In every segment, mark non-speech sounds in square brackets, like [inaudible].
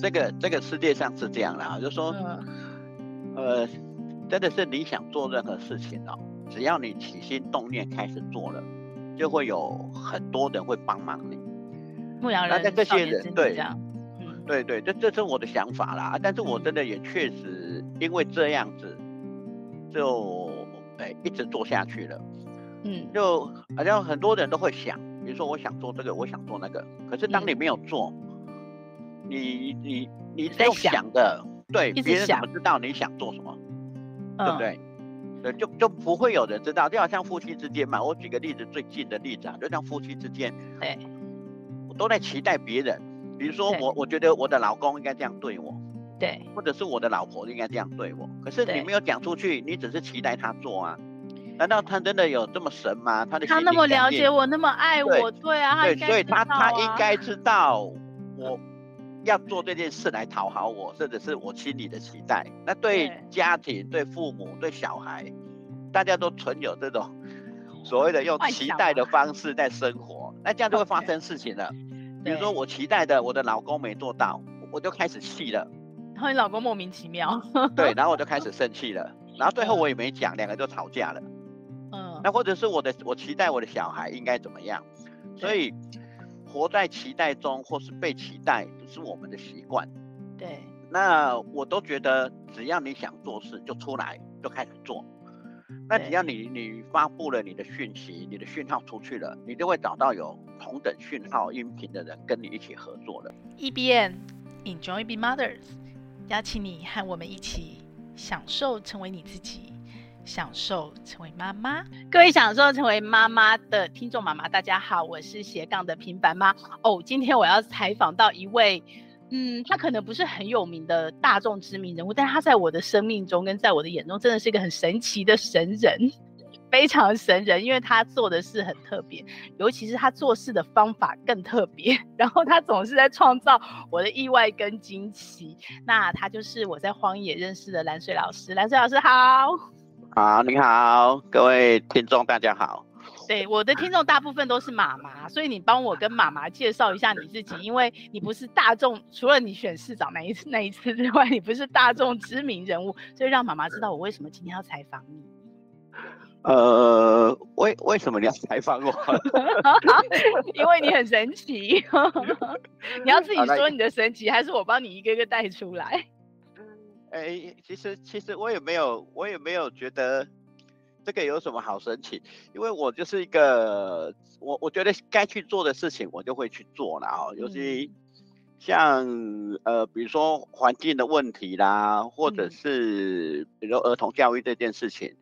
这个这个世界上是这样的，就是说，嗯、呃，真的是你想做任何事情哦，只要你起心动念开始做了，就会有很多人会帮忙你。牧羊人，那这些人对，嗯，对对，这这是我的想法啦。但是我真的也确实因为这样子，就哎一直做下去了。嗯，就好像很多人都会想，比如说我想做这个，我想做那个，可是当你没有做，嗯、你你你在想的，对，别人怎么知道你想做什么？对不对？嗯、对，就就不会有人知道。就好像夫妻之间嘛，我举个例子，最近的例子啊，就像夫妻之间，对。我都在期待别人，比如说我，我觉得我的老公应该这样对我，对，或者是我的老婆应该这样对我。可是你没有讲出去，你只是期待他做啊？难道他真的有这么神吗？他的他那么了解我，那么爱我，对啊，对，所以他他应该知道我 [laughs] 要做这件事来讨好我，甚至是我心里的期待。那对家庭、对父母、对小孩，大家都存有这种所谓的用期待的方式在生活，那这样就会发生事情了。比如说我期待的我的老公没做到，我就开始气了。然后你老公莫名其妙。对，[laughs] 然后我就开始生气了，然后最后我也没讲，两个就吵架了。嗯。那或者是我的我期待我的小孩应该怎么样？所以活在期待中或是被期待，是我们的习惯。对。那我都觉得，只要你想做事，就出来就开始做。那只要你你发布了你的讯息，你的讯号出去了，你就会找到有同等讯号音频的人跟你一起合作了。EBN Enjoy Being Mothers，邀请你和我们一起享受成为你自己，享受成为妈妈。各位享受成为妈妈的听众妈妈，大家好，我是斜杠的平凡妈。哦，今天我要采访到一位。嗯，他可能不是很有名的大众知名人物，但是他在我的生命中跟在我的眼中，真的是一个很神奇的神人，[laughs] 非常神人，因为他做的事很特别，尤其是他做事的方法更特别，[laughs] 然后他总是在创造我的意外跟惊奇。那他就是我在荒野认识的蓝水老师，蓝水老师好。好，你好，各位听众大家好。对，我的听众大部分都是妈妈，所以你帮我跟妈妈介绍一下你自己，因为你不是大众，除了你选市长那一次那一次之外，你不是大众知名人物，所以让妈妈知道我为什么今天要采访你。呃，为为什么你要采访我？[laughs] 因为你很神奇。[laughs] 你要自己说你的神奇，还是我帮你一个一个带出来？哎，其实其实我也没有，我也没有觉得。这个有什么好神奇？因为我就是一个，我我觉得该去做的事情，我就会去做了啊。尤其像呃，比如说环境的问题啦，或者是比如说儿童教育这件事情，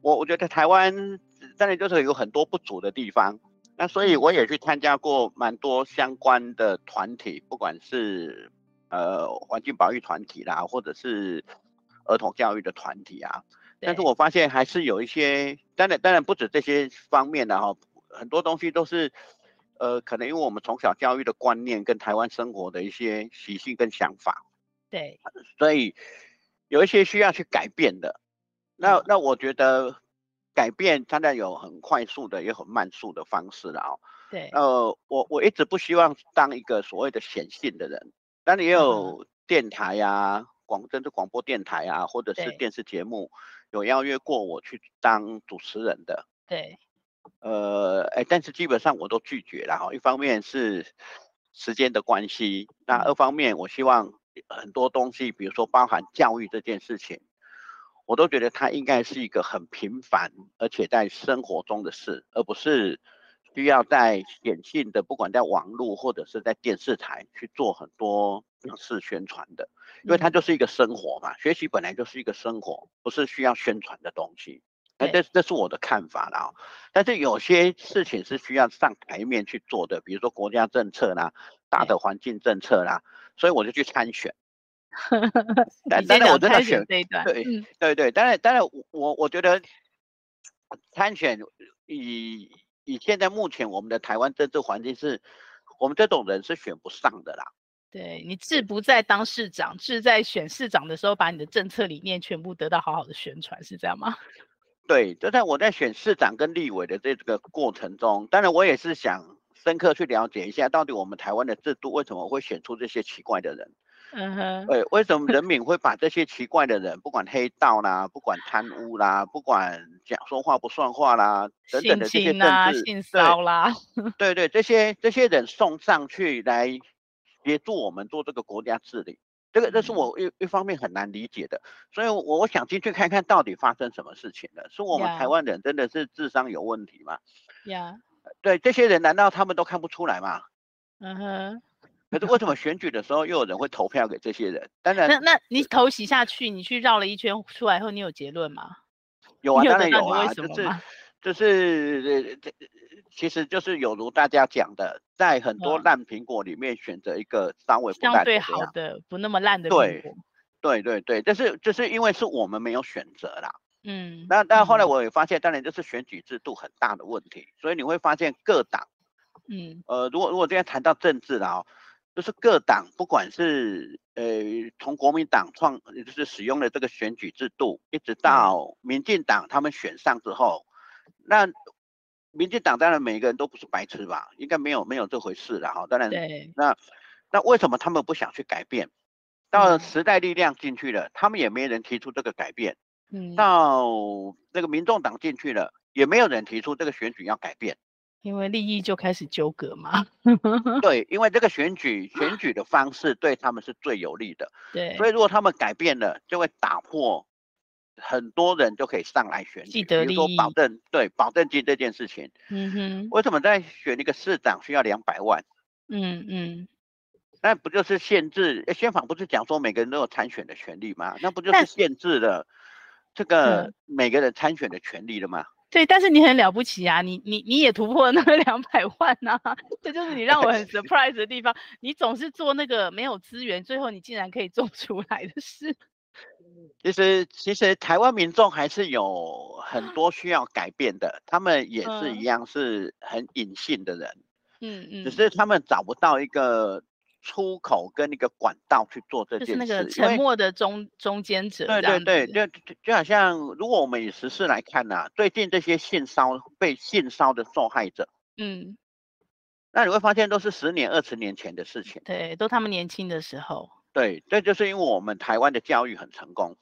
我我觉得台湾真的就是有很多不足的地方。那所以我也去参加过蛮多相关的团体，不管是呃环境保育团体啦，或者是儿童教育的团体啊。但是我发现还是有一些，当然当然不止这些方面的哈，很多东西都是，呃，可能因为我们从小教育的观念跟台湾生活的一些习性跟想法，对，所以有一些需要去改变的。那那我觉得改变当然有很快速的，也很慢速的方式了哦。对，呃，我我一直不希望当一个所谓的显性的人，当然也有电台呀、啊。广真的广播电台啊，或者是电视节目，有邀约过我去当主持人的。对，呃，哎，但是基本上我都拒绝了哈。一方面是时间的关系，那二方面我希望很多东西，比如说包含教育这件事情，我都觉得它应该是一个很平凡，而且在生活中的事，而不是需要在显性的，不管在网络或者是在电视台去做很多。是宣传的，因为它就是一个生活嘛，嗯、学习本来就是一个生活，不是需要宣传的东西。那这这是我的看法啦。但是有些事情是需要上台面去做的，比如说国家政策啦、大的环境政策啦，所以我就去参选。[laughs] 但当然我真的选这一段，对对对，当然当然我我觉得参选以以现在目前我们的台湾政治环境是，我们这种人是选不上的啦。对，你志不在当市长，志在选市长的时候，把你的政策理念全部得到好好的宣传，是这样吗？[laughs] 对，就在我在选市长跟立委的这个过程中，当然我也是想深刻去了解一下，到底我们台湾的制度为什么会选出这些奇怪的人？嗯哼，对，为什么人民会把这些奇怪的人，不管黑道啦，不管贪污啦，不管讲说话不算话啦，等等的这些政治，啊、性骚啦，对 [laughs] 对，这些这些人送上去来协助我们做这个国家治理，这个这是我一一方面很难理解的，所以我我想进去看看到底发生什么事情了，是我们台湾人真的是智商有问题吗？呀，yeah. 对，这些人难道他们都看不出来吗？嗯哼。Uh-huh. 可是为什么选举的时候又有人会投票给这些人？当然，那那你投洗下去，你去绕了一圈出来后，你有结论吗？有啊，当然有啊，就是就是这，其实就是有如大家讲的，在很多烂苹果里面选择一个稍微相对好的、不那么烂的苹果。对对对对，这是就是因为是我们没有选择啦。嗯。那但后来我也发现，当然就是选举制度很大的问题，所以你会发现各党，嗯呃，如果如果今天谈到政治了就是各党，不管是呃从国民党创，就是使用的这个选举制度，一直到民进党他们选上之后，那民进党当然每一个人都不是白痴吧？应该没有没有这回事了哈。当然，对那那为什么他们不想去改变？到时代力量进去了，他们也没人提出这个改变。嗯，到那个民众党进去了，也没有人提出这个选举要改变。因为利益就开始纠葛嘛。[laughs] 对，因为这个选举选举的方式对他们是最有利的。对，所以如果他们改变了，就会打破很多人就可以上来选举。既得利益。比如说保证对保证金这件事情。嗯哼。为什么在选一个市长需要两百万？嗯嗯。那不就是限制？宪法不是讲说每个人都有参选的权利吗？那不就是限制了这个每个人参选的权利了吗？对，但是你很了不起啊，你你你也突破了那个两百万呐，这就是你让我很 [laughs] surprise 的地方。你总是做那个没有资源，最后你竟然可以做出来的事。其实其实台湾民众还是有很多需要改变的，他们也是一样是很隐性的人，嗯嗯，只是他们找不到一个。出口跟那个管道去做这件事，就是那个沉默的中中间者。对对对，就就好像如果我们以时事来看呢、啊，最近这些性骚被性骚的受害者，嗯，那你会发现都是十年、二十年前的事情。对，都他们年轻的时候。对，这就是因为我们台湾的教育很成功。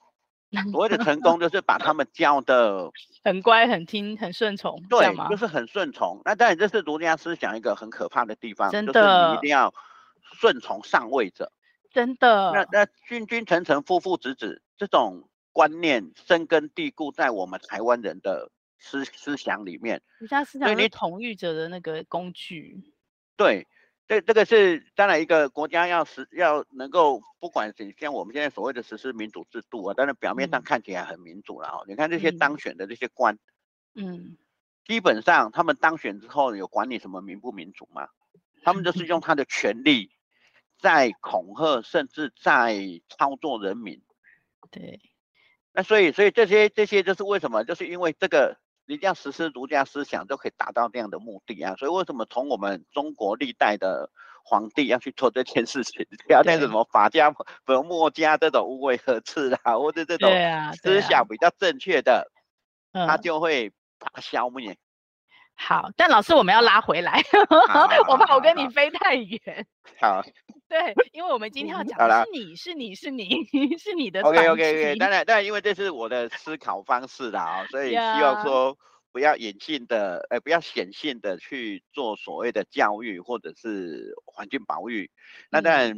[laughs] 所谓的成功，就是把他们教的 [laughs] 很乖、很听、很顺从，对，就是很顺从。那当然，这是儒家思想一个很可怕的地方，真的，就是你一定要。顺从上位者，真的。那那君君臣臣父父子子这种观念深根蒂固在我们台湾人的思思想里面。儒家思想是统御者的那个工具。对，这这个是当然一个国家要实要能够，不管是像我们现在所谓的实施民主制度啊，当然表面上看起来很民主了哦。嗯、你看这些当选的这些官，嗯，基本上他们当选之后有管你什么民不民主吗？他们就是用他的权力。在恐吓，甚至在操作人民。对，那所以，所以这些这些就是为什么？就是因为这个一定要实施儒家思想，就可以达到这样的目的啊。所以为什么从我们中国历代的皇帝要去做这件事情？[laughs] 不要那什么法家、和墨家这种无为而治啊，或者这种思想比较正确的，啊啊、他就会把它消灭。好，但老师，我们要拉回来，[laughs] 我怕我跟你飞太远。好，对，因为我们今天要讲的是你是你是你 [laughs] 是你的。OK OK OK，当然当然，因为这是我的思考方式啦啊，所以希望说不要隐性的，呃，不要显性的去做所谓的教育或者是环境保育。那当然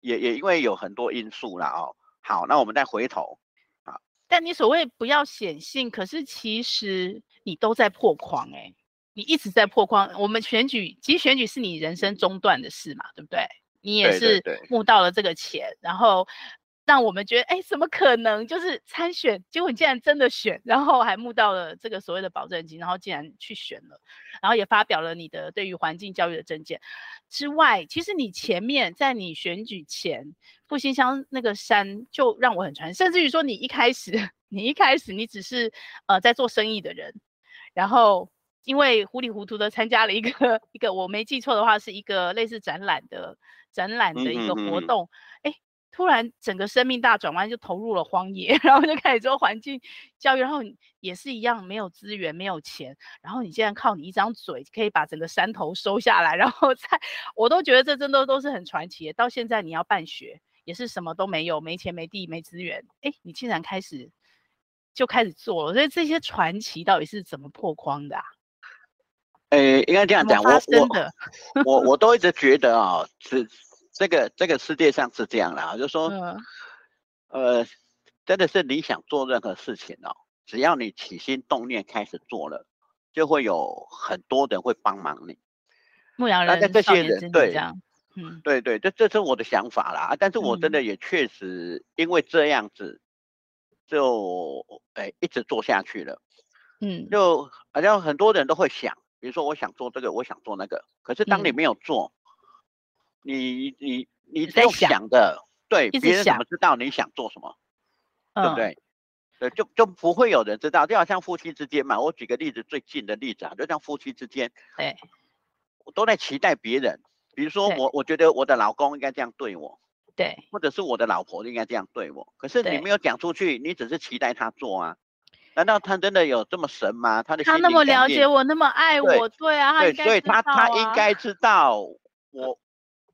也也因为有很多因素啦哦。好，那我们再回头。好，但你所谓不要显性，可是其实你都在破框哎、欸。你一直在破框，我们选举其实选举是你人生中断的事嘛，对不对？你也是募到了这个钱，对对对，然后让我们觉得，哎，怎么可能？就是参选，结果你竟然真的选，然后还募到了这个所谓的保证金，然后竟然去选了，然后也发表了你的对于环境教育的政见之外，其实你前面在你选举前，复兴乡那个山就让我很传，甚至于说你一开始，[laughs] 你一开始你只是呃在做生意的人，然后。因为糊里糊涂的参加了一个一个，我没记错的话，是一个类似展览的展览的一个活动，哎、嗯嗯嗯，突然整个生命大转弯，就投入了荒野，[laughs] 然后就开始做环境教育，然后也是一样没有资源，没有钱，然后你竟然靠你一张嘴可以把整个山头收下来，[laughs] 然后再我都觉得这真的都是很传奇的。到现在你要办学，也是什么都没有，没钱没地没资源，哎，你竟然开始就开始做了，所以这些传奇到底是怎么破框的啊？诶，应该这样讲，我我 [laughs] 我我都一直觉得啊、哦，是这个这个世界上是这样的啊，就是说，嗯、呃，真的是你想做任何事情哦，只要你起心动念开始做了，就会有很多人会帮忙你。牧羊人，那这些人对，嗯，对对，这这是我的想法啦。但是我真的也确实因为这样子，就诶一直做下去了。嗯，就好像很多人都会想。比如说，我想做这个，我想做那个，可是当你没有做，嗯、你你你在想的，对，别人怎么知道你想做什么，对不对？对，就就不会有人知道，就好像夫妻之间嘛。我举个例子，最近的例子啊，就像夫妻之间，对，我都在期待别人。比如说我，我觉得我的老公应该这样对我，对，或者是我的老婆应该这样对我，可是你没有讲出去，你只是期待他做啊。难道他真的有这么神吗？他的心他那么了解我，那么爱我，对，对啊，对，所以他他应该知道我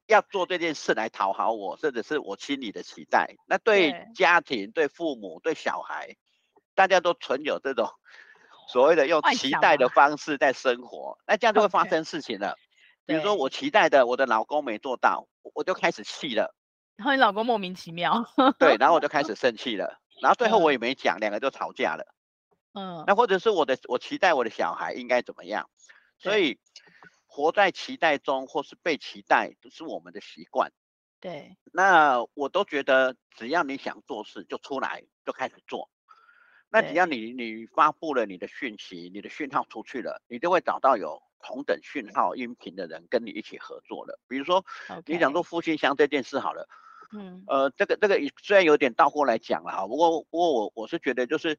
要做这件事来讨好我，甚至是我心里的期待。那对家庭、对父母、对小孩，大家都存有这种 [laughs] 所谓的用期待的方式在生活，那这样就会发生事情了。比如说我期待的我的老公没做到，我就开始气了。然后你老公莫名其妙，对，然后我就开始生气了，然后最后我也没讲，两个就吵架了。嗯，那或者是我的，我期待我的小孩应该怎么样？所以活在期待中或是被期待，都是我们的习惯。对，那我都觉得只要你想做事，就出来就开始做。那只要你你发布了你的讯息，你的讯号出去了，你就会找到有同等讯号音频的人跟你一起合作了。比如说你想做复兴乡这件事好了，嗯，呃，这个这个虽然有点倒过来讲了哈，不过不过我我是觉得就是。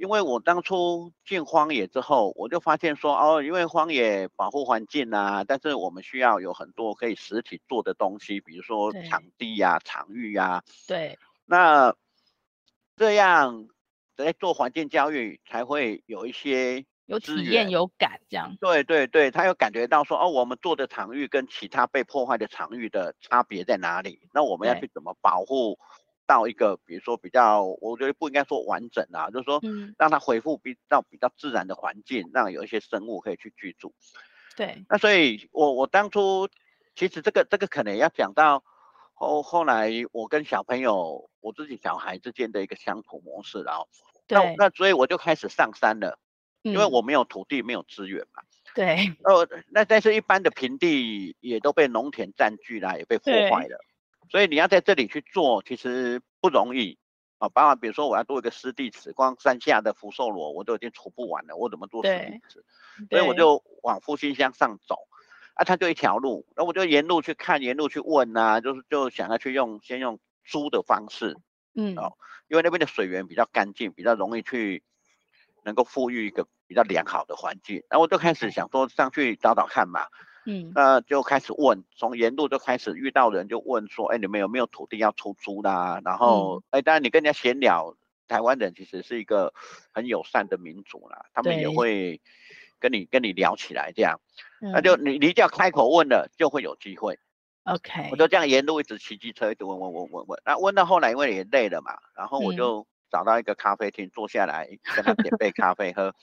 因为我当初进荒野之后，我就发现说，哦，因为荒野保护环境啊，但是我们需要有很多可以实体做的东西，比如说场地呀、啊、场域呀、啊。对。那这样在做环境教育才会有一些有体验、有感这样。对对对，他有感觉到说，哦，我们做的场域跟其他被破坏的场域的差别在哪里？那我们要去怎么保护？到一个，比如说比较，我觉得不应该说完整啊，就是说，让它恢复比到比较自然的环境，让有一些生物可以去居住。对。那所以我，我我当初其实这个这个可能要讲到后后来，我跟小朋友，我自己小孩之间的一个相处模式，然后，对。那那所以我就开始上山了，因为我没有土地，没有资源嘛。对。呃，那但是一般的平地也都被农田占据了，也被破坏了。所以你要在这里去做，其实不容易啊。包括比如说我要做一个湿地池，光山下的福寿螺我都已经除不完了，我怎么做湿地池？所以我就往复兴乡上走，啊，它就一条路，那我就沿路去看，沿路去问啊，就是就想要去用先用租的方式，嗯，哦，因为那边的水源比较干净，比较容易去能够富裕一个比较良好的环境，然后我就开始想说上去找找看嘛。嗯，那就开始问，从沿路就开始遇到人就问说，哎，你们有没有土地要出租啦？然后，哎，当然你跟人家闲聊，台湾人其实是一个很友善的民族啦，他们也会跟你跟你聊起来这样，那就你你只要开口问了，就会有机会。OK，我就这样沿路一直骑机车，一直问问问问问，那问到后来因为也累了嘛，然后我就找到一个咖啡厅坐下来跟他点杯咖啡喝，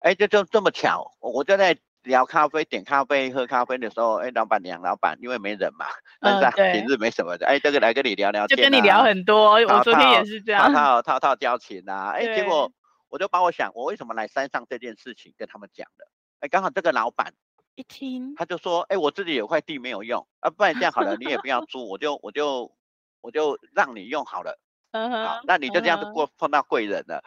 哎，就就这么巧，我就在。聊咖啡，点咖啡，喝咖啡的时候，哎，老板娘，老板，因为没人嘛，[laughs] 但是平日没什么的，哎，这个来跟你聊聊就跟你聊很多。我昨天也是这样，套套套套交情啊，哎，结果我就把我想，我为什么来山上这件事情跟他们讲的，哎，刚好这个老板一听，他就说，哎，我自己有块地没有用，啊，不然这样好了，[laughs] 你也不要租，我就我就我就让你用好了，嗯哼，好，那你就这样子过碰到贵人了，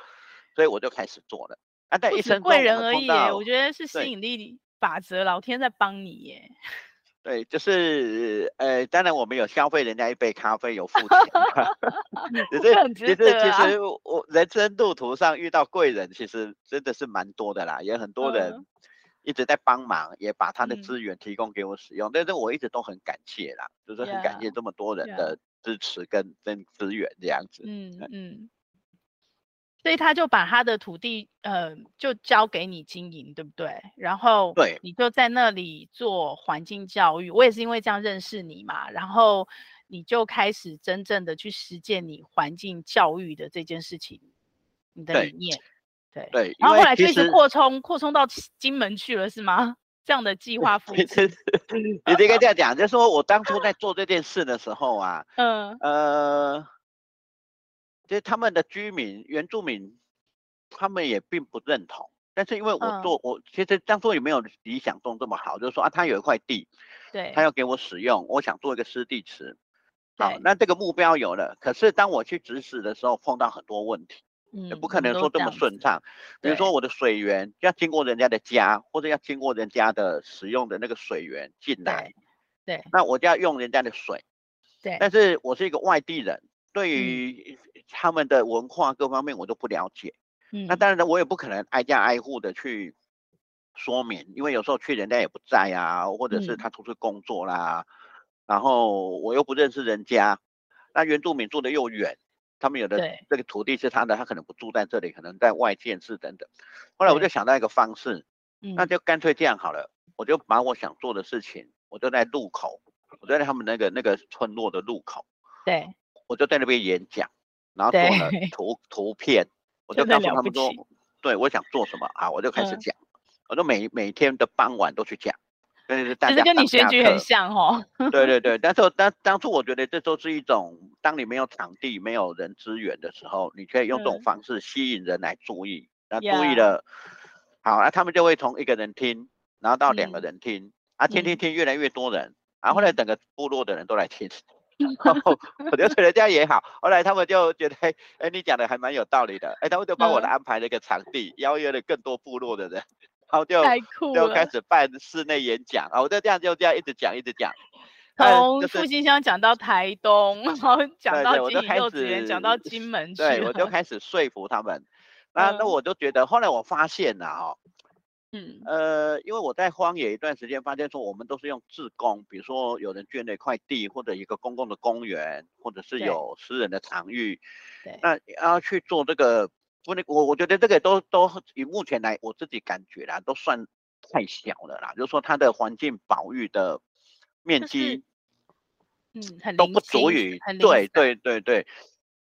所以我就开始做了，啊，但一生贵人而已，我觉得是吸引力。法则，老天在帮你耶。[laughs] 对，就是呃，当然我们有消费人家一杯咖啡，有付钱。[laughs] [laughs] 只是其实其实我人生路途上遇到贵人，其实真的是蛮多的啦，也很多人一直在帮忙，也把他的资源提供给我使用，但是我一直都很感谢啦，就是很感谢这么多人的支持跟跟资源这样子。嗯嗯。所以他就把他的土地，呃，就交给你经营，对不对？然后，对，你就在那里做环境教育。我也是因为这样认识你嘛。然后你就开始真正的去实践你环境教育的这件事情，你的理念。对对，对，然后后来就一直扩充扩充到金门去了，是吗？这样的计划 [laughs] 复制。[laughs] 你应该这样讲，就是说我当初在做这件事的时候啊，[laughs] 嗯呃，其实他们的居民原住民，他们也并不认同。但是因为我做、嗯、我其实当初也没有理想中这么好，就是说啊，他有一块地，对，他要给我使用，我想做一个湿地池，好，那这个目标有了。可是当我去指使的时候，碰到很多问题，嗯，也不可能说这么顺畅。比如说我的水源要经过人家的家，或者要经过人家的使用的那个水源进来，对，对，那我就要用人家的水，对。但是我是一个外地人，对于他们的文化各方面我都不了解。嗯，那当然呢，我也不可能挨家挨户的去说明，因为有时候去人家也不在啊，或者是他出去工作啦，嗯、然后我又不认识人家，那原住民住的又远，他们有的这个土地是他的，他可能不住在这里，可能在外县市等等。后来我就想到一个方式，那就干脆这样好了，我就把我想做的事情，我就在路口，我就在他们那个那个村落的路口，对，我就在那边演讲，然后做了 [laughs] 图图片。我就告诉他们说，对，我想做什么啊，我就开始讲，嗯、我就每每天的傍晚都去讲，对是大家。其实跟你选举很像哦。对对对，[laughs] 但是当当初我觉得这都是一种，当你没有场地、没有人资源的时候，你可以用这种方式吸引人来注意，那、嗯、注意了，好，那、啊、他们就会从一个人听，然后到两个人听，嗯、啊，听听听，越来越多人，然、啊、后来整个部落的人都来听。然后我觉得人家也好，后来他们就觉得，哎，你讲的还蛮有道理的，哎，他们就帮我安排了一个场地，嗯、邀约了更多部落的人，然后就就开始办室内演讲。啊，我就这样就这样一直讲一直讲，从复兴乡讲到台东，[laughs] 然后讲到金银幼稚园，讲到金门去，对，我就开始说服他们，[laughs] 那、嗯、那我就觉得，后来我发现了哈。嗯，呃，因为我在荒野一段时间，发现说我们都是用自工，比如说有人捐了一块地，或者一个公共的公园，或者是有私人的场域，对，那要去做这个，我我我觉得这个都都以目前来我自己感觉啦，都算太小了啦，就是说它的环境保育的面积，嗯，很都不足以，对对对对，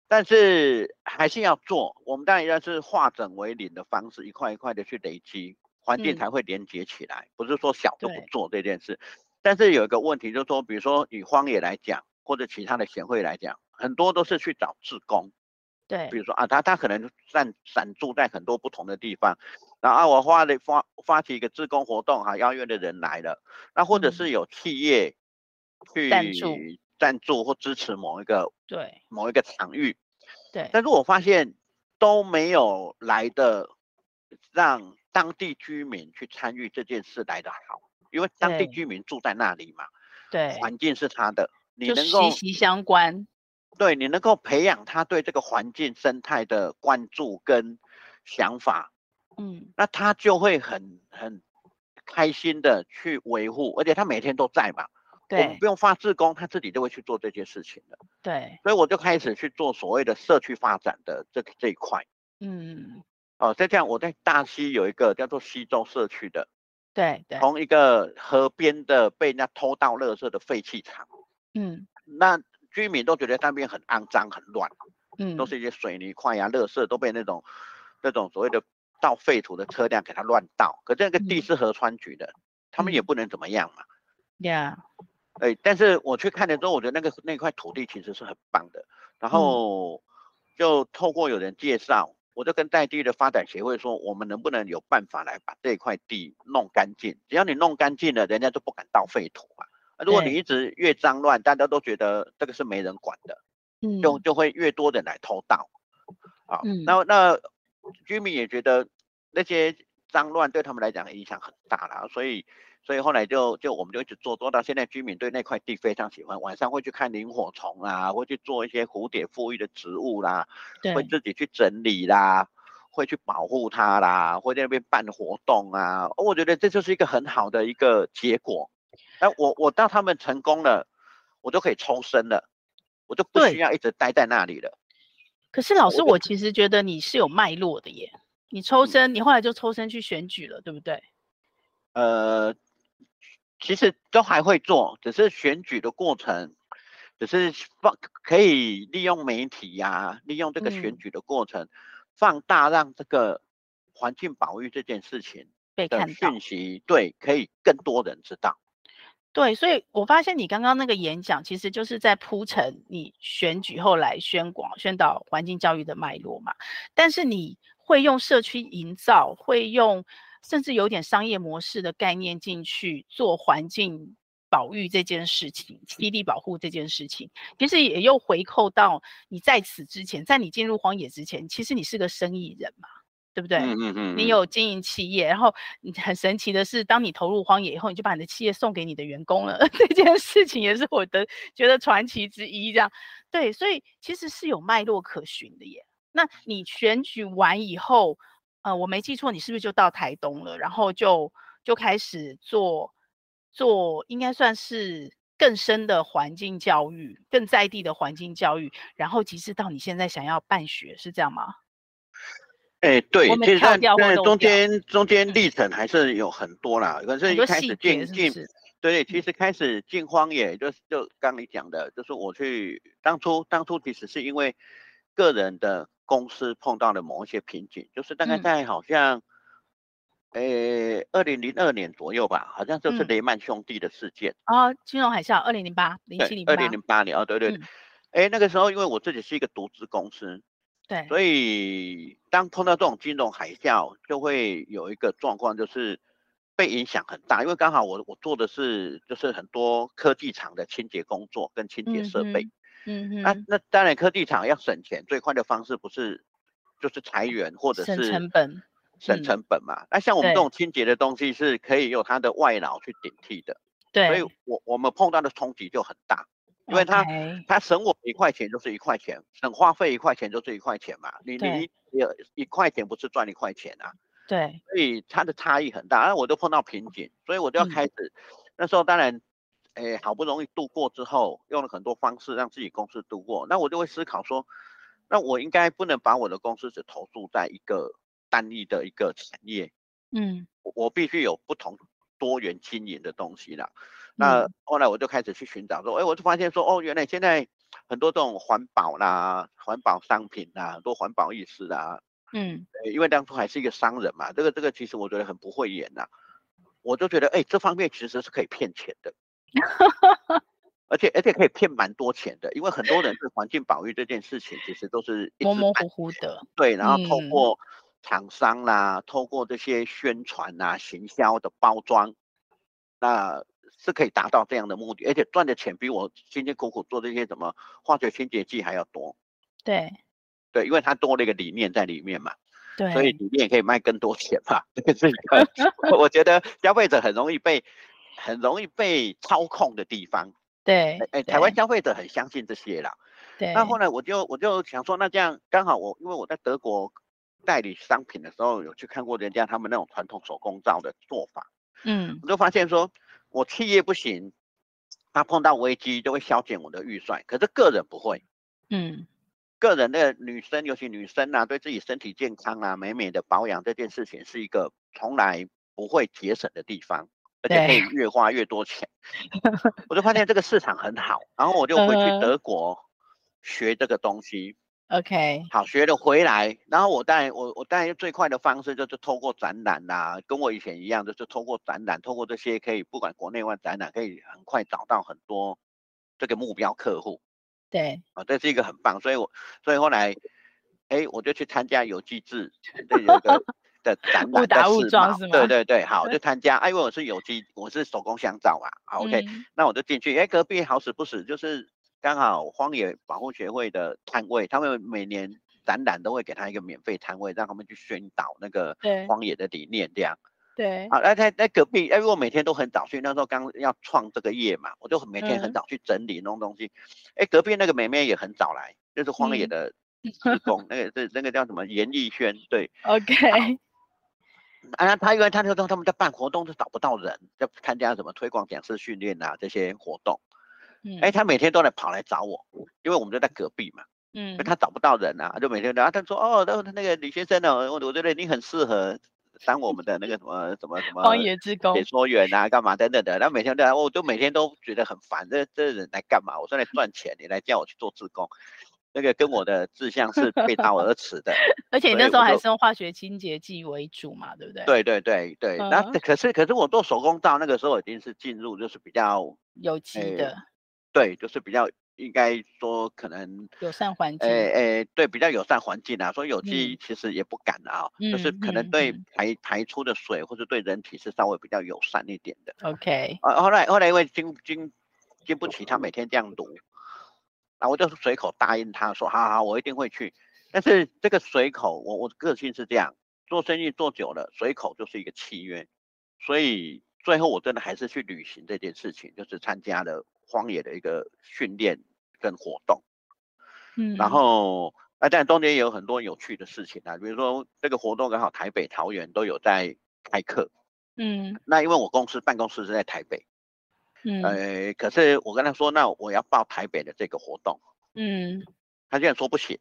但是还是要做，我们当然要是化整为零的方式，一块一块的去累积。环境才会连接起来，嗯，不是说小就不做这件事。但是有一个问题，就是说，比如说以荒野来讲，或者其他的协会来讲，很多都是去找志工。对，比如说啊，他他可能散散住在很多不同的地方，然后啊，我发了发发起一个志工活动哈，邀约的人来了，那或者是有企业去赞助，赞助或支持某一个对。某一个场域，对，但是我发现都没有来的让。当地居民去参与这件事来得好，因为当地居民住在那里嘛，对，环境是他的，你能够息息相关，对，你能够培养他对这个环境生态的关注跟想法，嗯，那他就会很很开心的去维护，而且他每天都在嘛，对，我们不用发志工，他自己就会去做这件事情的，对，所以我就开始去做所谓的社区发展的这这一块，嗯。哦，再这样，我在大溪有一个叫做溪洲社区的，对对，从一个河边的被人家偷倒垃圾的废弃场，嗯，那居民都觉得那边很肮脏很乱，嗯，都是一些水泥块呀、啊，垃圾都被那种那种所谓的倒废土的车辆给它乱倒，可这个地是河川局的，嗯、他们也不能怎么样嘛，呀、嗯，哎、欸，但是我去看了之后，我觉得那个那块土地其实是很棒的，然后就透过有人介绍。我就跟在地的发展协会说，我们能不能有办法来把这块地弄干净？只要你弄干净了，人家就不敢倒废土啊。如果你一直越脏乱，大家都觉得这个是没人管的，嗯，就就会越多人来偷盗。啊，嗯，那那居民也觉得那些脏乱对他们来讲影响很大啦，所以。所以后来就就我们就一直做做到现在，居民对那块地非常喜欢，晚上会去看萤火虫啊，会去做一些蝴蝶富育的植物啦，会自己去整理啦，会去保护它啦，会在那边办活动啊。我觉得这就是一个很好的一个结果。那我我到他们成功了，我就可以抽身了，我就不需要一直待在那里了。可是老师，我其实觉得你是有脉络的耶，你抽身，你后来就抽身去选举了，对不对？呃。其实都还会做，只是选举的过程，只是放可以利用媒体呀、啊，利用这个选举的过程，嗯、放大让这个环境保育这件事情的讯息，对，可以更多人知道。对，所以我发现你刚刚那个演讲，其实就是在铺陈你选举后来宣广、宣导环境教育的脉络嘛。但是你会用社区营造，会用甚至有点商业模式的概念进去做环境保育这件事情，栖地保护这件事情，其实也又回扣到你在此之前，在你进入荒野之前，其实你是个生意人嘛。对不对？嗯嗯嗯。你有经营企业，然后你很神奇的是，当你投入荒野以后，你就把你的企业送给你的员工了。[laughs] 这件事情也是我的觉得传奇之一。这样，对，所以其实是有脉络可循的耶。那你选举完以后，呃，我没记错，你是不是就到台东了？然后就就开始做做，应该算是更深的环境教育，更在地的环境教育。然后，其实到你现在想要办学，是这样吗？哎、欸，对，其实在中间中间历程还是有很多啦。可是一开始进进，对，其实开始进荒野，就是就刚你讲的，就是我去当初当初其实是因为个人的公司碰到了某一些瓶颈，就是大概在好像，呃二零零二年左右吧，好像就是雷曼兄弟的事件。啊、嗯哦，金融海啸，二零零八零七零八，二零零八年啊，对对对，哎、嗯，那个时候因为我自己是一个独资公司。对，所以当碰到这种金融海啸，就会有一个状况，就是被影响很大。因为刚好我我做的是就是很多科技厂的清洁工作跟清洁设备，嗯嗯，那那当然科技厂要省钱，最快的方式不是就是裁员或者是省成本，省成本嘛。嗯、那像我们这种清洁的东西是可以由它的外劳去顶替的，对，所以我我们碰到的冲击就很大。因为他他省我一块钱就是一块钱，省花费一块钱就是一块钱嘛。你你有一块钱不是赚一块钱啊？对。所以它的差异很大，那我都碰到瓶颈，所以我就要开始。嗯、那时候当然，哎，好不容易度过之后，用了很多方式让自己公司度过。那我就会思考说，那我应该不能把我的公司只投注在一个单一的一个产业。嗯。我我必须有不同多元经营的东西啦。那后来我就开始去寻找，说，哎，我就发现说，哦，原来现在很多这种环保啦、环保商品啦、很多环保意识啦，嗯，因为当初还是一个商人嘛，这个这个其实我觉得很不会演呐，我就觉得，哎，这方面其实是可以骗钱的，[laughs] 而且而且可以骗蛮多钱的，因为很多人对环境保育这件事情其实都是模模糊糊的，对，然后透过厂商啦，透过这些宣传啊、行销的包装，那。是可以达到这样的目的，而且赚的钱比我辛辛苦苦做这些什么化学清洁剂还要多。对，对，因为它多了一个理念在里面嘛。对，所以理念可以卖更多钱嘛。这是一个我觉得消费者很容易被很容易被操控的地方。对，哎，台湾消费者很相信这些啦。对。那后来我就我就想说，那这样刚好我因为我在德国代理商品的时候，有去看过人家他们那种传统手工皂的做法。嗯。我就发现说。我企业不行，他碰到危机就会削减我的预算，可是个人不会。嗯，个人的女生，尤其女生啊，对自己身体健康啊、美美的保养这件事情，是一个从来不会节省的地方，而且可以越花越多钱。我就发现这个市场很好，然后我就回去德国学这个东西。OK，好，学了回来，然后我当然我我当然最快的方式就是透过展览啦、啊，跟我以前一样，就是透过展览，透过这些可以不管国内外展览，可以很快找到很多这个目标客户。对，啊，这是一个很棒，所以我所以后来，哎，我就去参加有机制这有一个的展览的误撞是吗？对 [laughs] 对对，好，我就参加，哎，因为我是有机，我是手工香皂嘛，好，OK，、嗯、那我就进去，哎，隔壁好死不死就是。刚好荒野保护协会的摊位，他们每年展览都会给他一个免费摊位，让他们去宣导那个荒野的理念，这样。对。好，那在在隔壁，因为我每天都很早去，那时候刚要创这个业嘛，我就每天很早去整理弄东西。哎、嗯，隔壁那个妹妹也很早来，就是荒野的志 [laughs] 工，嗯、那个是那个叫什么严艺轩，对。OK。啊，他因为他那时候他们在办活动，就找不到人，就参加什么推广讲师训练啊这些活动。哎、欸，他每天都来跑来找我，因为我们就在隔壁嘛。嗯，他找不到人啊，就每天都啊，他说哦，那那个李先生呢，我我觉得你很适合当我们的那个什么什么什么荒野之工、解说员啊，干嘛等等的。然后每天都来，我就每天都觉得很烦，这这人来干嘛？我说来赚钱，你来叫我去做志工，那个跟我的志向是背道而驰的。而且你那时候还是用化学清洁剂为主嘛，对不对？对对对对。那、嗯、可是可是我做手工皂那个时候已经是进入就是比较有机的、欸，对，就是比较。应该说可能友善环境，诶诶，对，比较友善环境啊。说有机其实也不敢啊，嗯、就是可能对排、嗯、排出的水或者对人体是稍微比较友善一点的。OK，啊，后来后来因为经经经不起他每天这样读，那我就随口答应他说，好好，我一定会去。但是这个随口，我我个性是这样，做生意做久了，随口就是一个契约，所以最后我真的还是去履行这件事情，就是参加了。荒野的一个训练跟活动，嗯，然后啊，但中间也有很多有趣的事情啊，比如说这个活动刚好台北、桃园都有在开课，嗯，那因为我公司办公室是在台北，嗯，呃，可是我跟他说，那我要报台北的这个活动，嗯，他竟然说不行，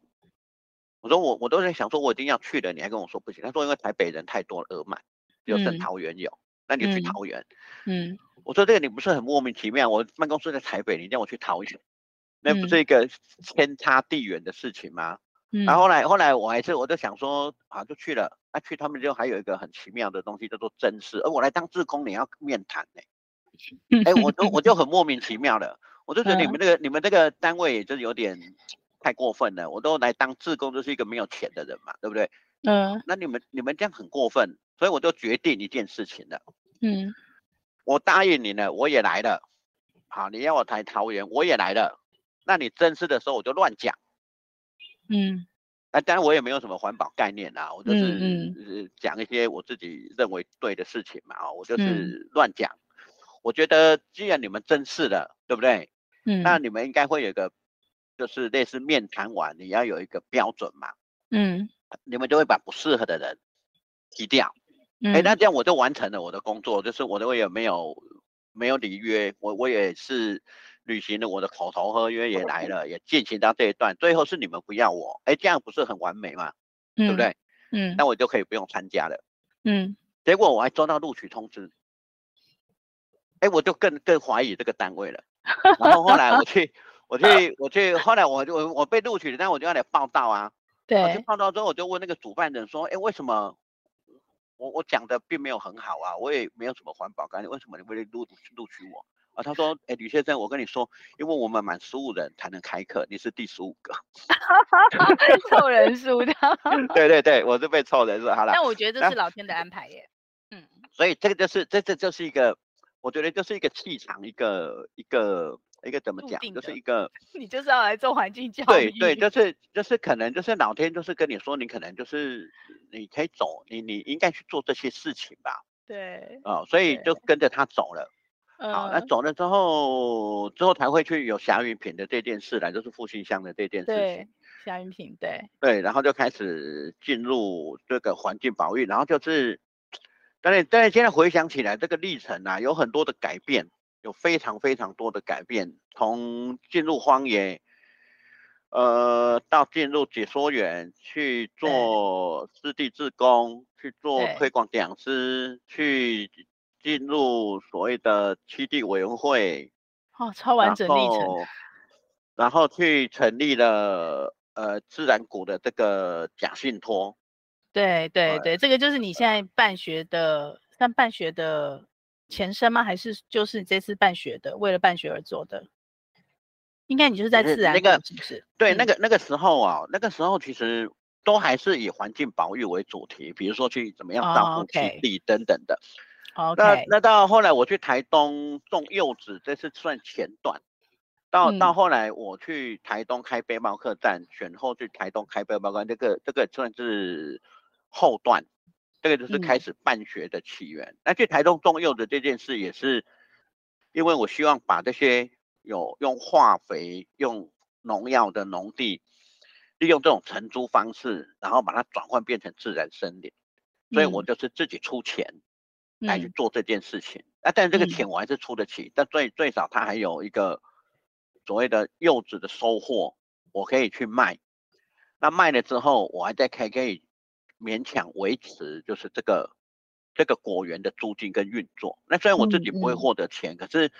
我说我我都在想说我一定要去的，你还跟我说不行，他说因为台北人太多了额满，只有剩桃园有，嗯、那你去桃园，嗯。嗯我说这个你不是很莫名其妙？我办公室在台北，你叫我去桃园，那不是一个天差地远的事情吗？嗯。然后后来后来我还是我就想说啊，就去了。那、啊、去他们就还有一个很奇妙的东西叫做真试，而我来当志工，你要面谈呢、欸。哎、欸，我就我就很莫名其妙的，我就觉得你们这个、嗯、你们这个单位也就是有点太过分了。我都来当志工，就是一个没有钱的人嘛，对不对？嗯。那你们你们这样很过分，所以我就决定一件事情了。嗯。我答应你了，我也来了。好，你要我台桃园，我也来了。那你甄试的时候我就乱讲。嗯。那当然我也没有什么环保概念啊，我就是讲一些我自己认为对的事情嘛。啊，我就是乱讲。我觉得既然你们正式了，对不对？嗯。那你们应该会有一个，就是类似面谈完，你要有一个标准嘛。嗯。你们就会把不适合的人踢掉。哎、欸，那这样我就完成了我的工作，就是我的我也没有没有履约，我我也是履行了我的口头合约也来了，也进行到这一段，最后是你们不要我，哎、欸，这样不是很完美吗？嗯、对不对？嗯，那我就可以不用参加了。嗯，结果我还收到录取通知，哎、欸，我就更更怀疑这个单位了。然后后来我 [laughs] 去我去我去，后来我就我我被录取了，但我就要来报道啊。对。我去报道之后，我就问那个主办人说，哎、欸，为什么？我我讲的并没有很好啊，我也没有什么环保概念，为什么你会录录取我啊？他说，哎，吕先生，我跟你说，因为我们满十五人才能开课，你是第十五个，[laughs] 凑人数的。[laughs] 对对对，我是被凑人数，好了。但我觉得这是老天的安排耶。嗯，所以这个就是这这就是一个，我觉得就是一个气场，一个一个。一个怎么讲，就是一个，[laughs] 你就是要来做环境教育。对对，就是就是可能就是老天就是跟你说，你可能就是你可以走，你你应该去做这些事情吧。对。哦，所以就跟着他走了。好，那走了之后，之后才会去有霞云品的这件事来，就是复兴乡的这件事情。对，霞云品，对。对，然后就开始进入这个环境保育，然后就是，但是但是现在回想起来，这个历程啊，有很多的改变。有非常非常多的改变，从进入荒野，呃，到进入解说员去做湿地志工，去做推广讲师，去进入所谓的七地委员会，哦，超完整历程。然后去成立了呃自然谷的这个假信托。对对对，这个就是你现在办学的，算办学的。前身吗？还是就是这次办学的，为了办学而做的？应该你就是在自然那个是不是？对，那个那个时候啊，那个时候其实都还是以环境保育为主题，比如说去怎么样照顾基地等等的。哦 okay. 那那到后来我去台东种柚子，这是算前段。到、嗯、到后来我去台东开背包客栈，选后去台东开背包客栈，这个这个算是后段。这个就是开始办学的起源。嗯、那去台东种柚子这件事，也是因为我希望把这些有用化肥、用农药的农地，利用这种承租方式，然后把它转换变成自然森林。所以我就是自己出钱来去做这件事情。那、嗯啊、但是这个钱我还是出得起，嗯、但最最少它还有一个所谓的柚子的收获，我可以去卖。那卖了之后，我还在开可以。勉强维持就是这个这个果园的租金跟运作。那虽然我自己不会获得钱，嗯嗯、可是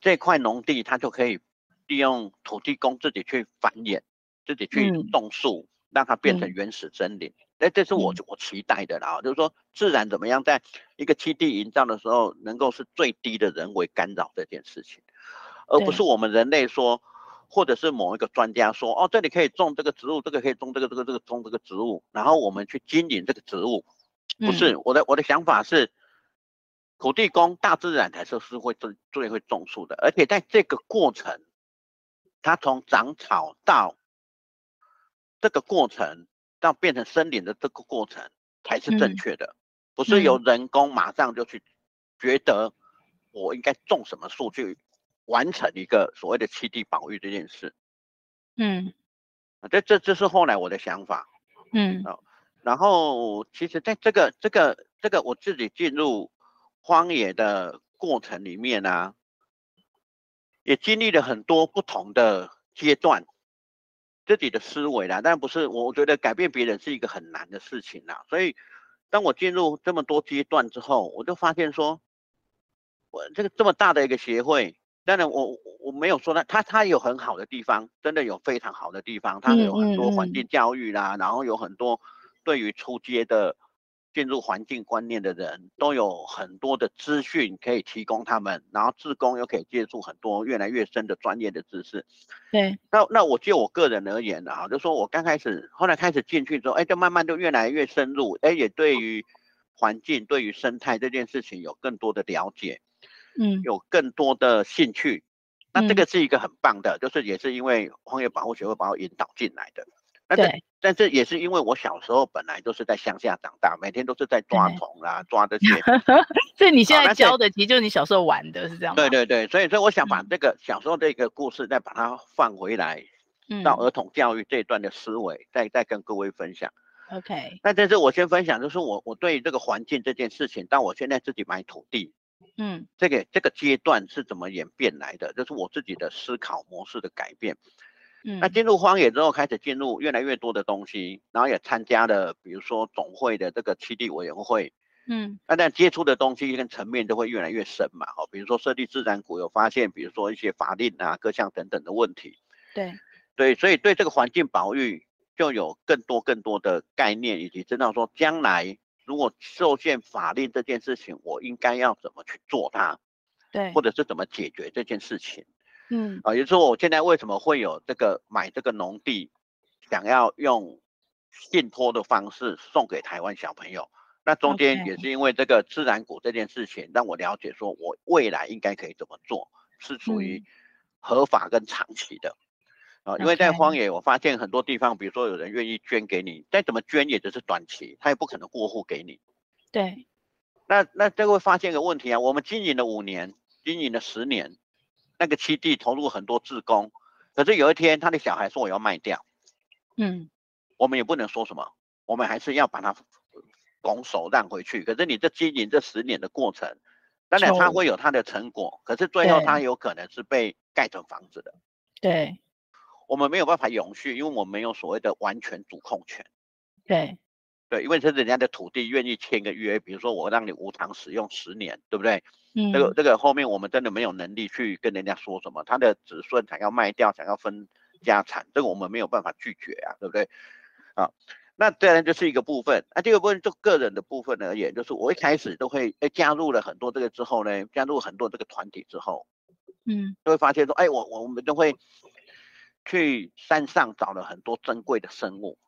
这块农地它就可以利用土地公自己去繁衍，自己去种树，嗯、让它变成原始森林。哎、嗯，这是我我期待的啦，就是说自然怎么样，在一个基地营造的时候，能够是最低的人为干扰这件事情，而不是我们人类说。或者是某一个专家说，哦，这里可以种这个植物，这个可以种这个这个这个种这个植物，然后我们去经营这个植物，不是我的我的想法是，土地公大自然才是是会最最会种树的，而且在这个过程，它从长草到这个过程到变成森林的这个过程才是正确的，不是由人工马上就去觉得我应该种什么树去。完成一个所谓的七地保育这件事，嗯，这这这是后来我的想法，嗯，然后其实在这个这个这个我自己进入荒野的过程里面呢、啊，也经历了很多不同的阶段，自己的思维啦，但不是我觉得改变别人是一个很难的事情啦，所以当我进入这么多阶段之后，我就发现说，我这个这么大的一个协会。当然我，我我没有说他，他他有很好的地方，真的有非常好的地方，他有很多环境教育啦，嗯嗯嗯，然后有很多对于出街的进入环境观念的人都有很多的资讯可以提供他们，然后自工又可以接触很多越来越深的专业的知识。对，那那我就我个人而言呢，哈，就说我刚开始，后来开始进去之后，哎，就慢慢就越来越深入，哎，也对于环境、对于生态这件事情有更多的了解。嗯，有更多的兴趣，那这个是一个很棒的，嗯、就是也是因为荒野保护协会把我引导进来的。那对，但这也是因为我小时候本来都是在乡下长大，每天都是在抓虫啦，抓这些。[laughs] 所以你现在教的其实就是你小时候玩的，是这样吗？对对对，所以所以我想把这个小时候这个故事再把它放回来，嗯、到儿童教育这一段的思维，再再跟各位分享。OK。那这是我先分享，就是我我对这个环境这件事情，但我现在自己买土地。嗯，这个这个阶段是怎么演变来的？就是我自己的思考模式的改变。嗯，那进入荒野之后，开始进入越来越多的东西，然后也参加了，比如说总会的这个七地委员会。嗯，那但接触的东西跟层面都会越来越深嘛。哦，比如说设立自然股有发现，比如说一些法令啊、各项等等的问题。对对，所以对这个环境保育就有更多更多的概念，以及知道说将来。如果受限法令这件事情，我应该要怎么去做它？对，或者是怎么解决这件事情？嗯，啊，也就是说，我现在为什么会有这个买这个农地，想要用信托的方式送给台湾小朋友？那中间也是因为这个自然股这件事情，让我了解说我未来应该可以怎么做，是属于合法跟长期的。啊，因为在荒野，我发现很多地方，比如说有人愿意捐给你，再怎么捐也只是短期，他也不可能过户给你。对。那那这会发现一个问题啊，我们经营了五年，经营了十年，那个基地投入很多志工，可是有一天他的小孩说我要卖掉，嗯，我们也不能说什么，我们还是要把它拱手让回去。可是你这经营这十年的过程，当然他会有他的成果，可是最后他有可能是被盖成房子的。对。我们没有办法永续，因为我们没有所谓的完全主控权。对，对，因为是人家的土地，愿意签个约，比如说我让你无偿使用十年，对不对？嗯。这个这个后面我们真的没有能力去跟人家说什么，他的子孙想要卖掉，想要分家产，这个我们没有办法拒绝啊，对不对？啊，那当然就是一个部分。那这个部分就个人的部分而言，就是我一开始都会诶加入了很多这个之后呢，加入很多这个团体之后，嗯，就会发现说，哎，我我们都会。去山上找了很多珍贵的生物，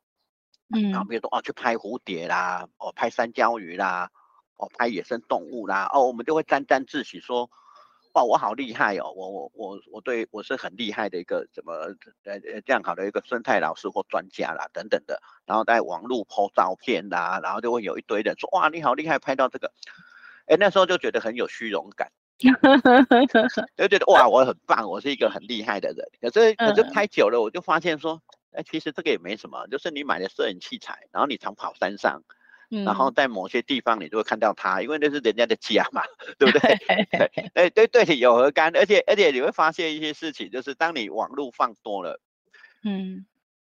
嗯，然后比如说哦，去拍蝴蝶啦，哦，拍山椒鱼啦，哦，拍野生动物啦，哦，我们就会沾沾自喜说，哇，我好厉害哦，我我我我对我是很厉害的一个怎么呃呃这样好的一个生态老师或专家啦等等的，然后在网络 po 照片啦，然后就会有一堆人说，哇，你好厉害，拍到这个，哎，那时候就觉得很有虚荣感。[laughs] 就觉得哇，我很棒，我是一个很厉害的人。可是，可是拍久了，我就发现说，哎，其实这个也没什么，就是你买了摄影器材，然后你常跑山上，然后在某些地方你就会看到它，因为那是人家的家嘛，[laughs] 对不对？[laughs] 哎，对对，你有何干？而且而且你会发现一些事情，就是当你网络放多了，嗯，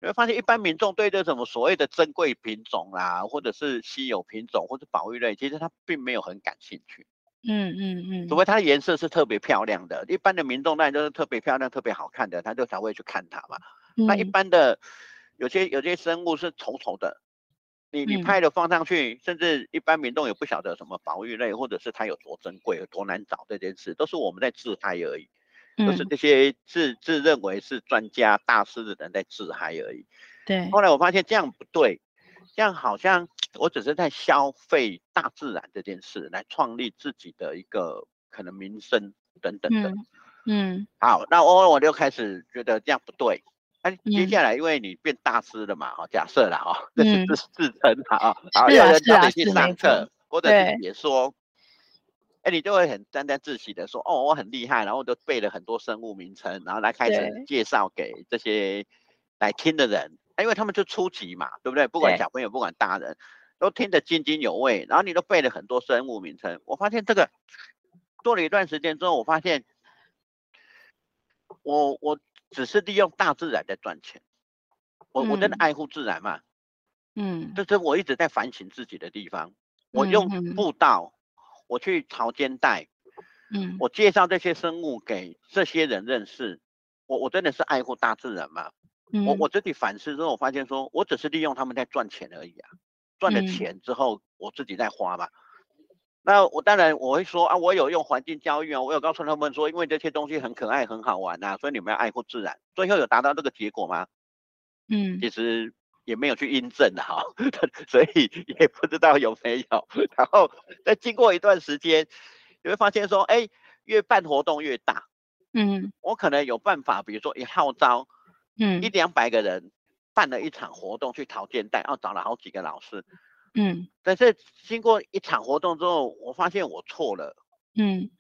你会发现一般民众对这什么所谓的珍贵品种啦，或者是稀有品种或者保育类，其实他并没有很感兴趣。嗯嗯嗯，除非它的颜色是特别漂亮的，一般的民众当然都是特别漂亮、特别好看的，他就才会去看它嘛。嗯、那一般的有些有些生物是丑丑的，你你拍了放上去，嗯、甚至一般民众也不晓得什么保育类，或者是它有多珍贵、有多难找这件事，都是我们在自嗨而已，都、嗯、是这些自自认为是专家大师的人在自嗨而已。对。后来我发现这样不对。这样好像我只是在消费大自然这件事，来创立自己的一个可能名声等等的。嗯。嗯，好，那我我就开始觉得这样不对。那接下来因为你变大师了嘛，哈，假设了哈，这是自自称哈，然后有人叫你去上课或者是解说，哎，你就会很沾沾自喜的说，哦，我很厉害，然后我就背了很多生物名称，然后来开始介绍给这些来听的人。因为他们就初级嘛，对不对？不管小朋友，不管大人，都听得津津有味。然后你都背了很多生物名称。我发现这个做了一段时间之后，我发现我我只是利用大自然在赚钱。我我真的爱护自然嘛？嗯，这是我一直在反省自己的地方。我用步道，我去潮间带，嗯，我介绍这些生物给这些人认识。我我真的是爱护大自然嘛？我我自己反思之后，我发现说，我只是利用他们在赚钱而已啊，赚了钱之后，我自己在花嘛。那我当然我会说啊，我有用环境教育啊，我有告诉他们说，因为这些东西很可爱很好玩啊，所以你们要爱护自然。最后有达到这个结果吗？嗯，其实也没有去印证哈，[laughs] 所以也不知道有没有。然后再经过一段时间，你会发现说，哎，越办活动越大。嗯，我可能有办法，比如说一号召。嗯，一两百个人办了一场活动去桃建带，然后找了好几个老师。嗯，但是经过一场活动之后，我发现我错了。嗯，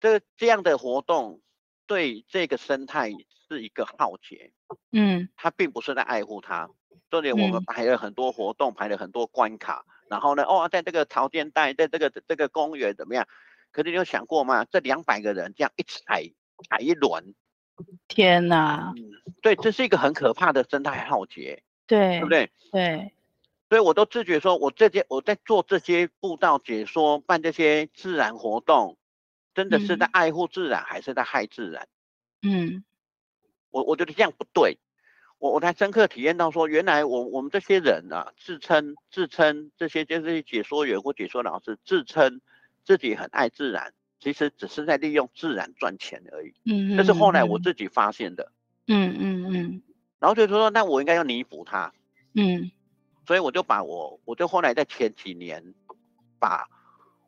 这这样的活动对这个生态是一个浩劫。嗯，他并不是在爱护它。重点我们排了很多活动，嗯、排了很多关卡，然后呢，哦，在这个桃建带，在这个这个公园怎么样？可是你有想过吗？这两百个人这样一踩踩一轮。天呐，嗯，对，这是一个很可怕的生态浩劫，对，对不对？对，所以我都自觉说，我这些我在做这些步道解说，办这些自然活动，真的是在爱护自然，还是在害自然？嗯，我我觉得这样不对，我我才深刻体验到说，原来我我们这些人啊，自称自称这些就是解说员或解说老师，自称自己很爱自然。其实只是在利用自然赚钱而已，嗯，这是后来我自己发现的，嗯嗯嗯，然后就说，那我应该要弥补他，嗯，所以我就把我，我就后来在前几年，把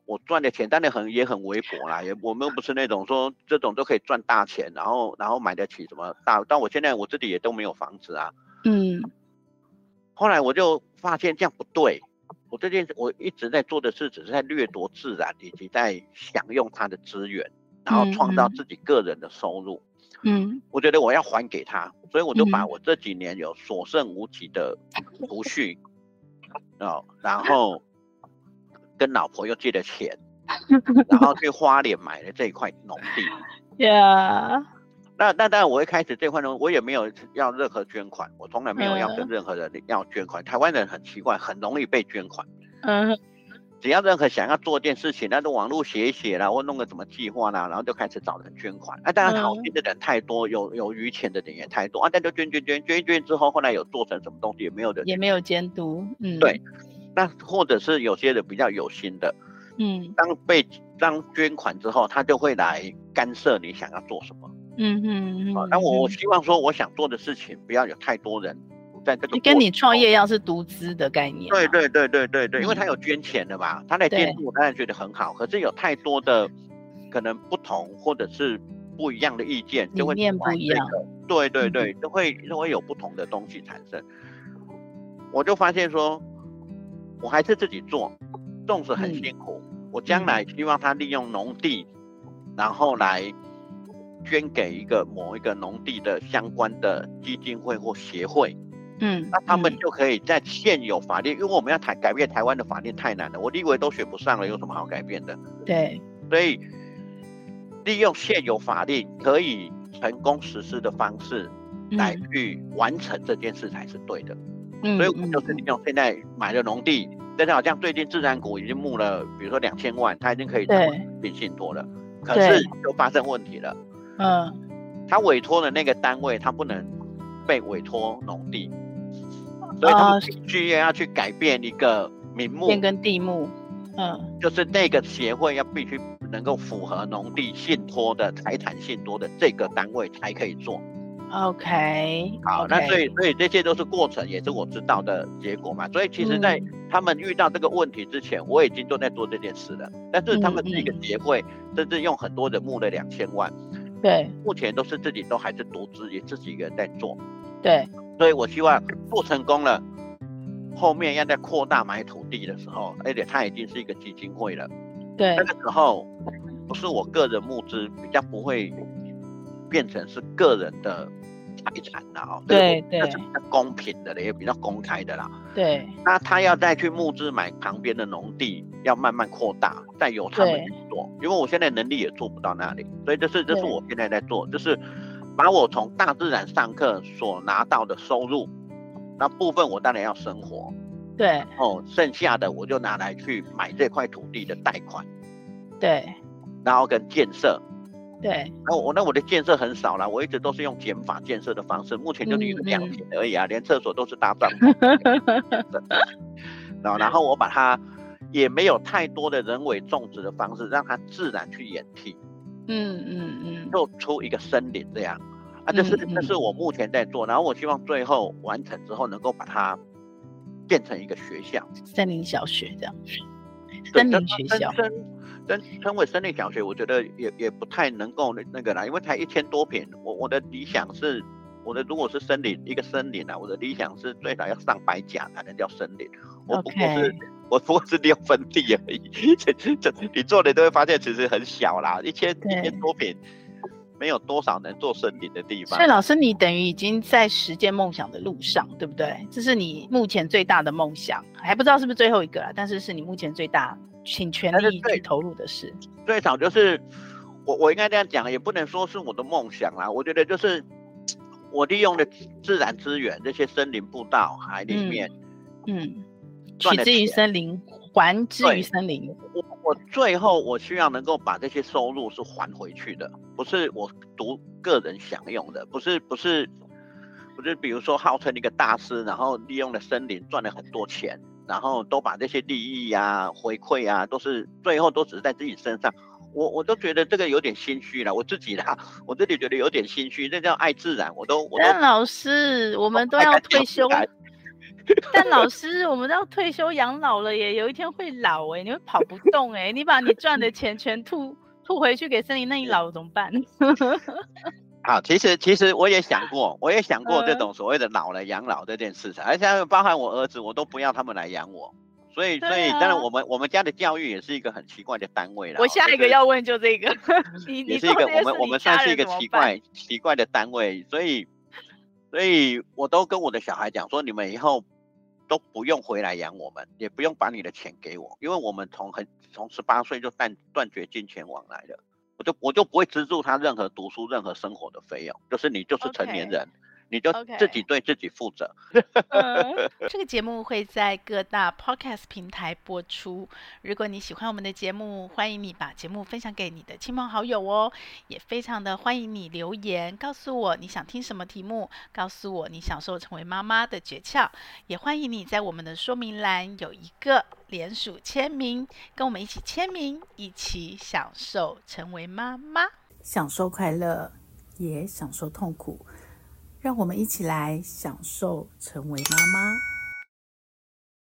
我赚的钱，当然很也很微薄啦，也我们又不是那种说这种都可以赚大钱，然后然后买得起什么大，但我现在我自己也都没有房子啊，嗯，后来我就发现这样不对。我这件事我一直在做的事，只是在掠夺自然，以及在享用它的资源，然后创造自己个人的收入。嗯，我觉得我要还给他，所以我就把我这几年有所剩无几的储蓄，哦，然后跟老婆又借了钱，[laughs] 然后去花莲买了这一块农地。Yeah. 那那当然，我一开始这块呢，我也没有要任何捐款，我从来没有要跟任何人要捐款。嗯、台湾人很奇怪，很容易被捐款。嗯，只要任何想要做一件事情，那都网络写一写啦，或弄个什么计划啦，然后就开始找人捐款。那、啊、当然好心的人太多，有有余钱的人也太多啊，但就捐捐捐捐一捐之后，后来有做成什么东西也没有人，也没有监督。嗯，对。那或者是有些人比较有心的，嗯，当被当捐款之后，他就会来干涉你想要做什么。嗯嗯嗯，那我我希望说，我想做的事情不要有太多人在这个。跟你创业要是独资的概念。对对对对对对，因为他有捐钱的嘛，他来监督，我当然觉得很好。可是有太多的可能不同或者是不一样的意见，就会理念不一样。对对对，都会都会有不同的东西产生。我就发现说，我还是自己做，种植很辛苦。我将来希望他利用农地，然后来。捐给一个某一个农地的相关的基金会或协会，嗯，那他们就可以在现有法律，因为我们要台改变台湾的法律太难了，我立委都选不上了，有什么好改变的？对，所以利用现有法律可以成功实施的方式，来去完成这件事才是对的。嗯，所以我们就是利用现在买的农地，但是好像最近自然股已经募了，比如说两千万，它已经可以成为信托了。可是就发生问题了。嗯，他委托的那个单位，他不能被委托农地，所以他们必须要去改变一个名目，变更地目。嗯，就是那个协会要必须能够符合农地信托的财产信托的这个单位才可以做。OK，好，那所以所以这些都是过程，也是我知道的结果嘛。所以其实，在他们遇到这个问题之前，我已经都在做这件事了。但是他们是一个协会，甚至用很多人募了两千万。对，目前都是自己都还是独资，也自己一个人在做。对，所以我希望做成功了。后面要在扩大买土地的时候，而且它已经是一个基金会了。对，那个时候不是我个人募资，比较不会变成是个人的财产了。对对，那是比较公平的，也比较公开的啦。对，那他要再去募资买旁边的农地，要慢慢扩大，再由他们去做。因为我现在能力也做不到那里，所以这是这是我现在在做，就是把我从大自然上课所拿到的收入。那部分我当然要生活，对哦，剩下的我就拿来去买这块土地的贷款，对，然后跟建设，对，那我那我的建设很少啦，我一直都是用减法建设的方式，目前就是一个两坪而已啊，嗯嗯连厕所都是搭帐篷，[laughs] 然后然后我把它也没有太多的人为种植的方式，让它自然去演替，嗯嗯嗯，做出一个森林这样。啊，这是这是我目前在做，然后我希望最后完成之后能够把它变成一个学校，森林小学这样，森林学校，称称称为森林小学，我觉得也也不太能够那那个啦，因为才一千多坪，我我的理想是，我的如果是森林一个森林啊，我的理想是最少要上百甲才能叫森林，我不过是，我不过是六分地而已，这这你做的都会发现其实很小啦，一千一千多平。没有多少能做森林的地方，所以老师，你等于已经在实践梦想的路上，对不对？这是你目前最大的梦想，还不知道是不是最后一个啦，但是是你目前最大，请全力去投入的事。最少就是我，我应该这样讲，也不能说是我的梦想啦。我觉得就是我利用的自然资源，这些森林步道、海里面，嗯，嗯取之于森林。还之于森林。我我最后我希望能够把这些收入是还回去的，不是我独个人享用的，不是不是不是，比如说号称一个大师，然后利用了森林赚了很多钱，然后都把这些利益呀、啊、回馈啊，都是最后都只是在自己身上。我我都觉得这个有点心虚了，我自己啦，我自己觉得有点心虚。这叫爱自然，我都我都。但老师，我们都要退休。但老师，我们都要退休养老了耶，有一天会老哎，你会跑不动哎，你把你赚的钱全吐吐回去给森林，那你老怎么办？[laughs] 好，其实其实我也想过，我也想过这种所谓的老了养老这件事情，而且包含我儿子，我都不要他们来养我，所以所以当然我们我们家的教育也是一个很奇怪的单位了。我下一个要问就这个，你 [laughs] 是一个我们我们算是一个奇怪奇怪的单位，所以。所以我都跟我的小孩讲说，你们以后都不用回来养我们，也不用把你的钱给我，因为我们从很从十八岁就断断绝金钱往来了，我就我就不会资助他任何读书、任何生活的费用，就是你就是成年人。Okay. 你就自己对自己负责。[laughs] 这个节目会在各大 Podcast 平台播出。如果你喜欢我们的节目，欢迎你把节目分享给你的亲朋好友哦。也非常的欢迎你留言，告诉我你想听什么题目，告诉我你享受成为妈妈的诀窍。也欢迎你在我们的说明栏有一个连署签名，跟我们一起签名，一起享受成为妈妈，享受快乐，也享受痛苦。让我们一起来享受成为妈妈。